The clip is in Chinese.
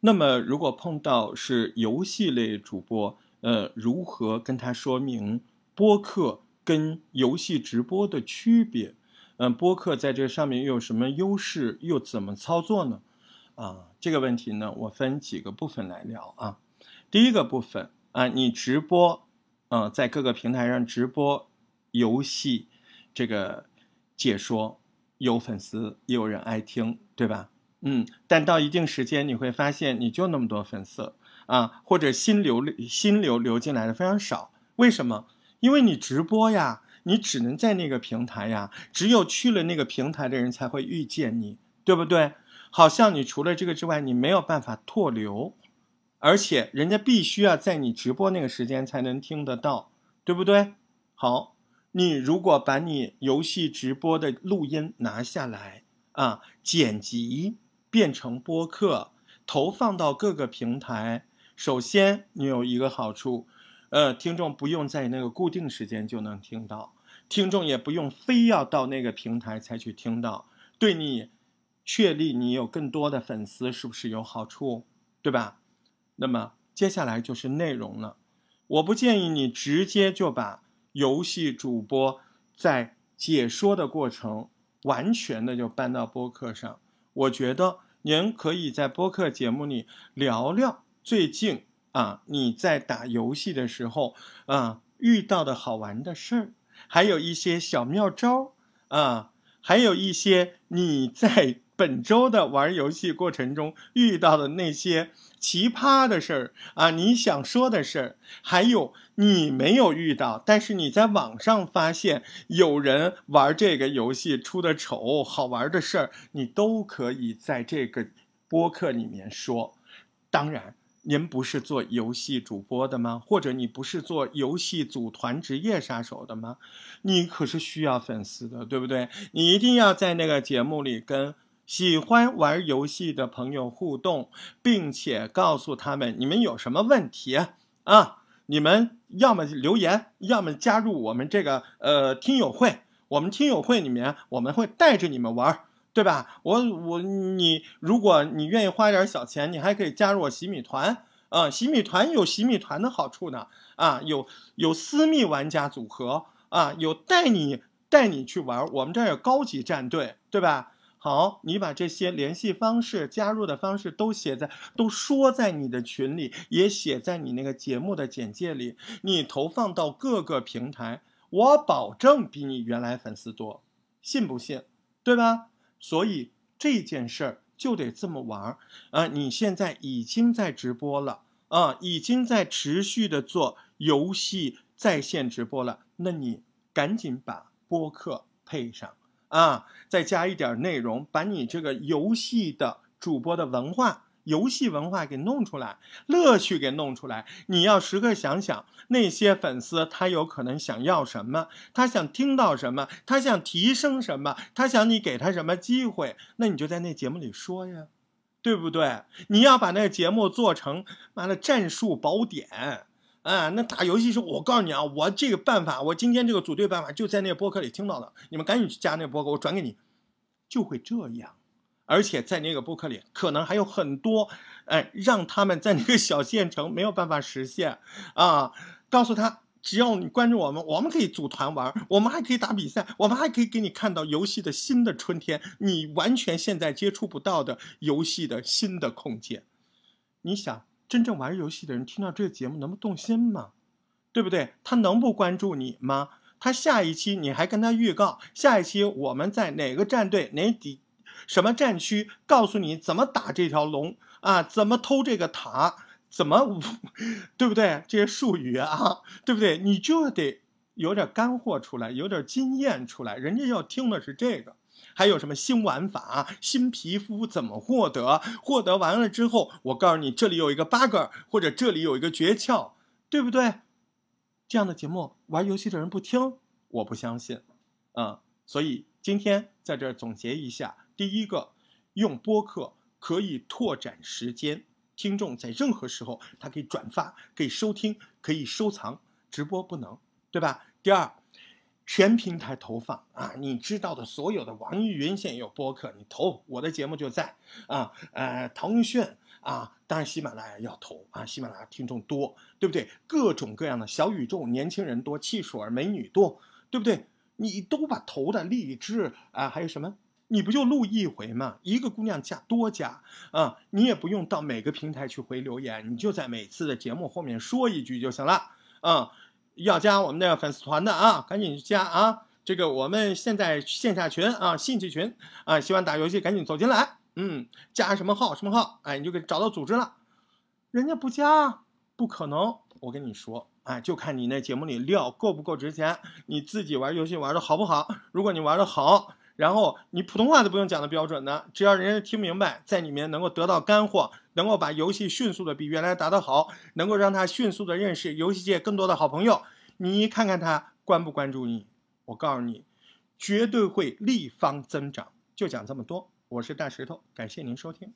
那么如果碰到是游戏类主播，呃，如何跟他说明播客跟游戏直播的区别？嗯，播客在这上面又有什么优势？又怎么操作呢？啊，这个问题呢，我分几个部分来聊啊。第一个部分啊，你直播，嗯，在各个平台上直播游戏这个解说，有粉丝，也有人爱听，对吧？嗯，但到一定时间，你会发现你就那么多粉丝啊，或者新流新流流进来的非常少。为什么？因为你直播呀。你只能在那个平台呀，只有去了那个平台的人才会遇见你，对不对？好像你除了这个之外，你没有办法拓流，而且人家必须要在你直播那个时间才能听得到，对不对？好，你如果把你游戏直播的录音拿下来啊，剪辑变成播客，投放到各个平台，首先你有一个好处。呃，听众不用在那个固定时间就能听到，听众也不用非要到那个平台才去听到，对你确立你有更多的粉丝是不是有好处，对吧？那么接下来就是内容了，我不建议你直接就把游戏主播在解说的过程完全的就搬到播客上，我觉得您可以在播客节目里聊聊最近。啊，你在打游戏的时候啊，遇到的好玩的事儿，还有一些小妙招啊，还有一些你在本周的玩游戏过程中遇到的那些奇葩的事儿啊，你想说的事儿，还有你没有遇到，但是你在网上发现有人玩这个游戏出的丑好玩的事儿，你都可以在这个播客里面说，当然。您不是做游戏主播的吗？或者你不是做游戏组团职业杀手的吗？你可是需要粉丝的，对不对？你一定要在那个节目里跟喜欢玩游戏的朋友互动，并且告诉他们你们有什么问题啊？你们要么留言，要么加入我们这个呃听友会。我们听友会里面，我们会带着你们玩。对吧？我我你，如果你愿意花点小钱，你还可以加入我洗米团啊！洗米团有洗米团的好处呢啊，有有私密玩家组合啊，有带你带你去玩，我们这儿有高级战队，对吧？好，你把这些联系方式、加入的方式都写在，都说在你的群里，也写在你那个节目的简介里，你投放到各个平台，我保证比你原来粉丝多，信不信？对吧？所以这件事儿就得这么玩儿啊！你现在已经在直播了啊，已经在持续的做游戏在线直播了，那你赶紧把播客配上啊，再加一点内容，把你这个游戏的主播的文化。游戏文化给弄出来，乐趣给弄出来。你要时刻想想那些粉丝，他有可能想要什么，他想听到什么，他想提升什么，他想你给他什么机会，那你就在那节目里说呀，对不对？你要把那个节目做成妈的战术宝典啊！那打游戏时候，我告诉你啊，我这个办法，我今天这个组队办法就在那个播客里听到的，你们赶紧去加那个播客，我转给你，就会这样。而且在那个播客里，可能还有很多，哎，让他们在那个小县城没有办法实现啊！告诉他，只要你关注我们，我们可以组团玩，我们还可以打比赛，我们还可以给你看到游戏的新的春天，你完全现在接触不到的游戏的新的空间。你想，真正玩游戏的人听到这个节目能不动心吗？对不对？他能不关注你吗？他下一期你还跟他预告，下一期我们在哪个战队哪底？什么战区？告诉你怎么打这条龙啊？怎么偷这个塔？怎么，对不对？这些术语啊，对不对？你就得有点干货出来，有点经验出来。人家要听的是这个。还有什么新玩法、新皮肤怎么获得？获得完了之后，我告诉你，这里有一个 bug，或者这里有一个诀窍，对不对？这样的节目，玩游戏的人不听，我不相信。啊，所以今天在这儿总结一下。第一个，用播客可以拓展时间，听众在任何时候他可以转发、可以收听、可以收藏，直播不能，对吧？第二，全平台投放啊，你知道的所有的网易云现有播客，你投我的节目就在啊，呃，腾讯啊，当然喜马拉雅要投啊，喜马拉雅听众多，对不对？各种各样的小宇宙，年轻人多，汽水美女多，对不对？你都把投的励志啊，还有什么？你不就录一回吗？一个姑娘加多加啊，你也不用到每个平台去回留言，你就在每次的节目后面说一句就行了啊。要加我们的粉丝团的啊，赶紧去加啊！这个我们现在线下群啊，兴趣群啊，喜欢打游戏赶紧走进来。嗯，加什么号什么号，哎，你就给找到组织了。人家不加，不可能。我跟你说，哎，就看你那节目里料够不够值钱，你自己玩游戏玩的好不好。如果你玩的好。然后你普通话都不用讲的标准的，只要人家听明白，在里面能够得到干货，能够把游戏迅速的比原来打得好，能够让他迅速的认识游戏界更多的好朋友，你看看他关不关注你？我告诉你，绝对会立方增长。就讲这么多，我是大石头，感谢您收听。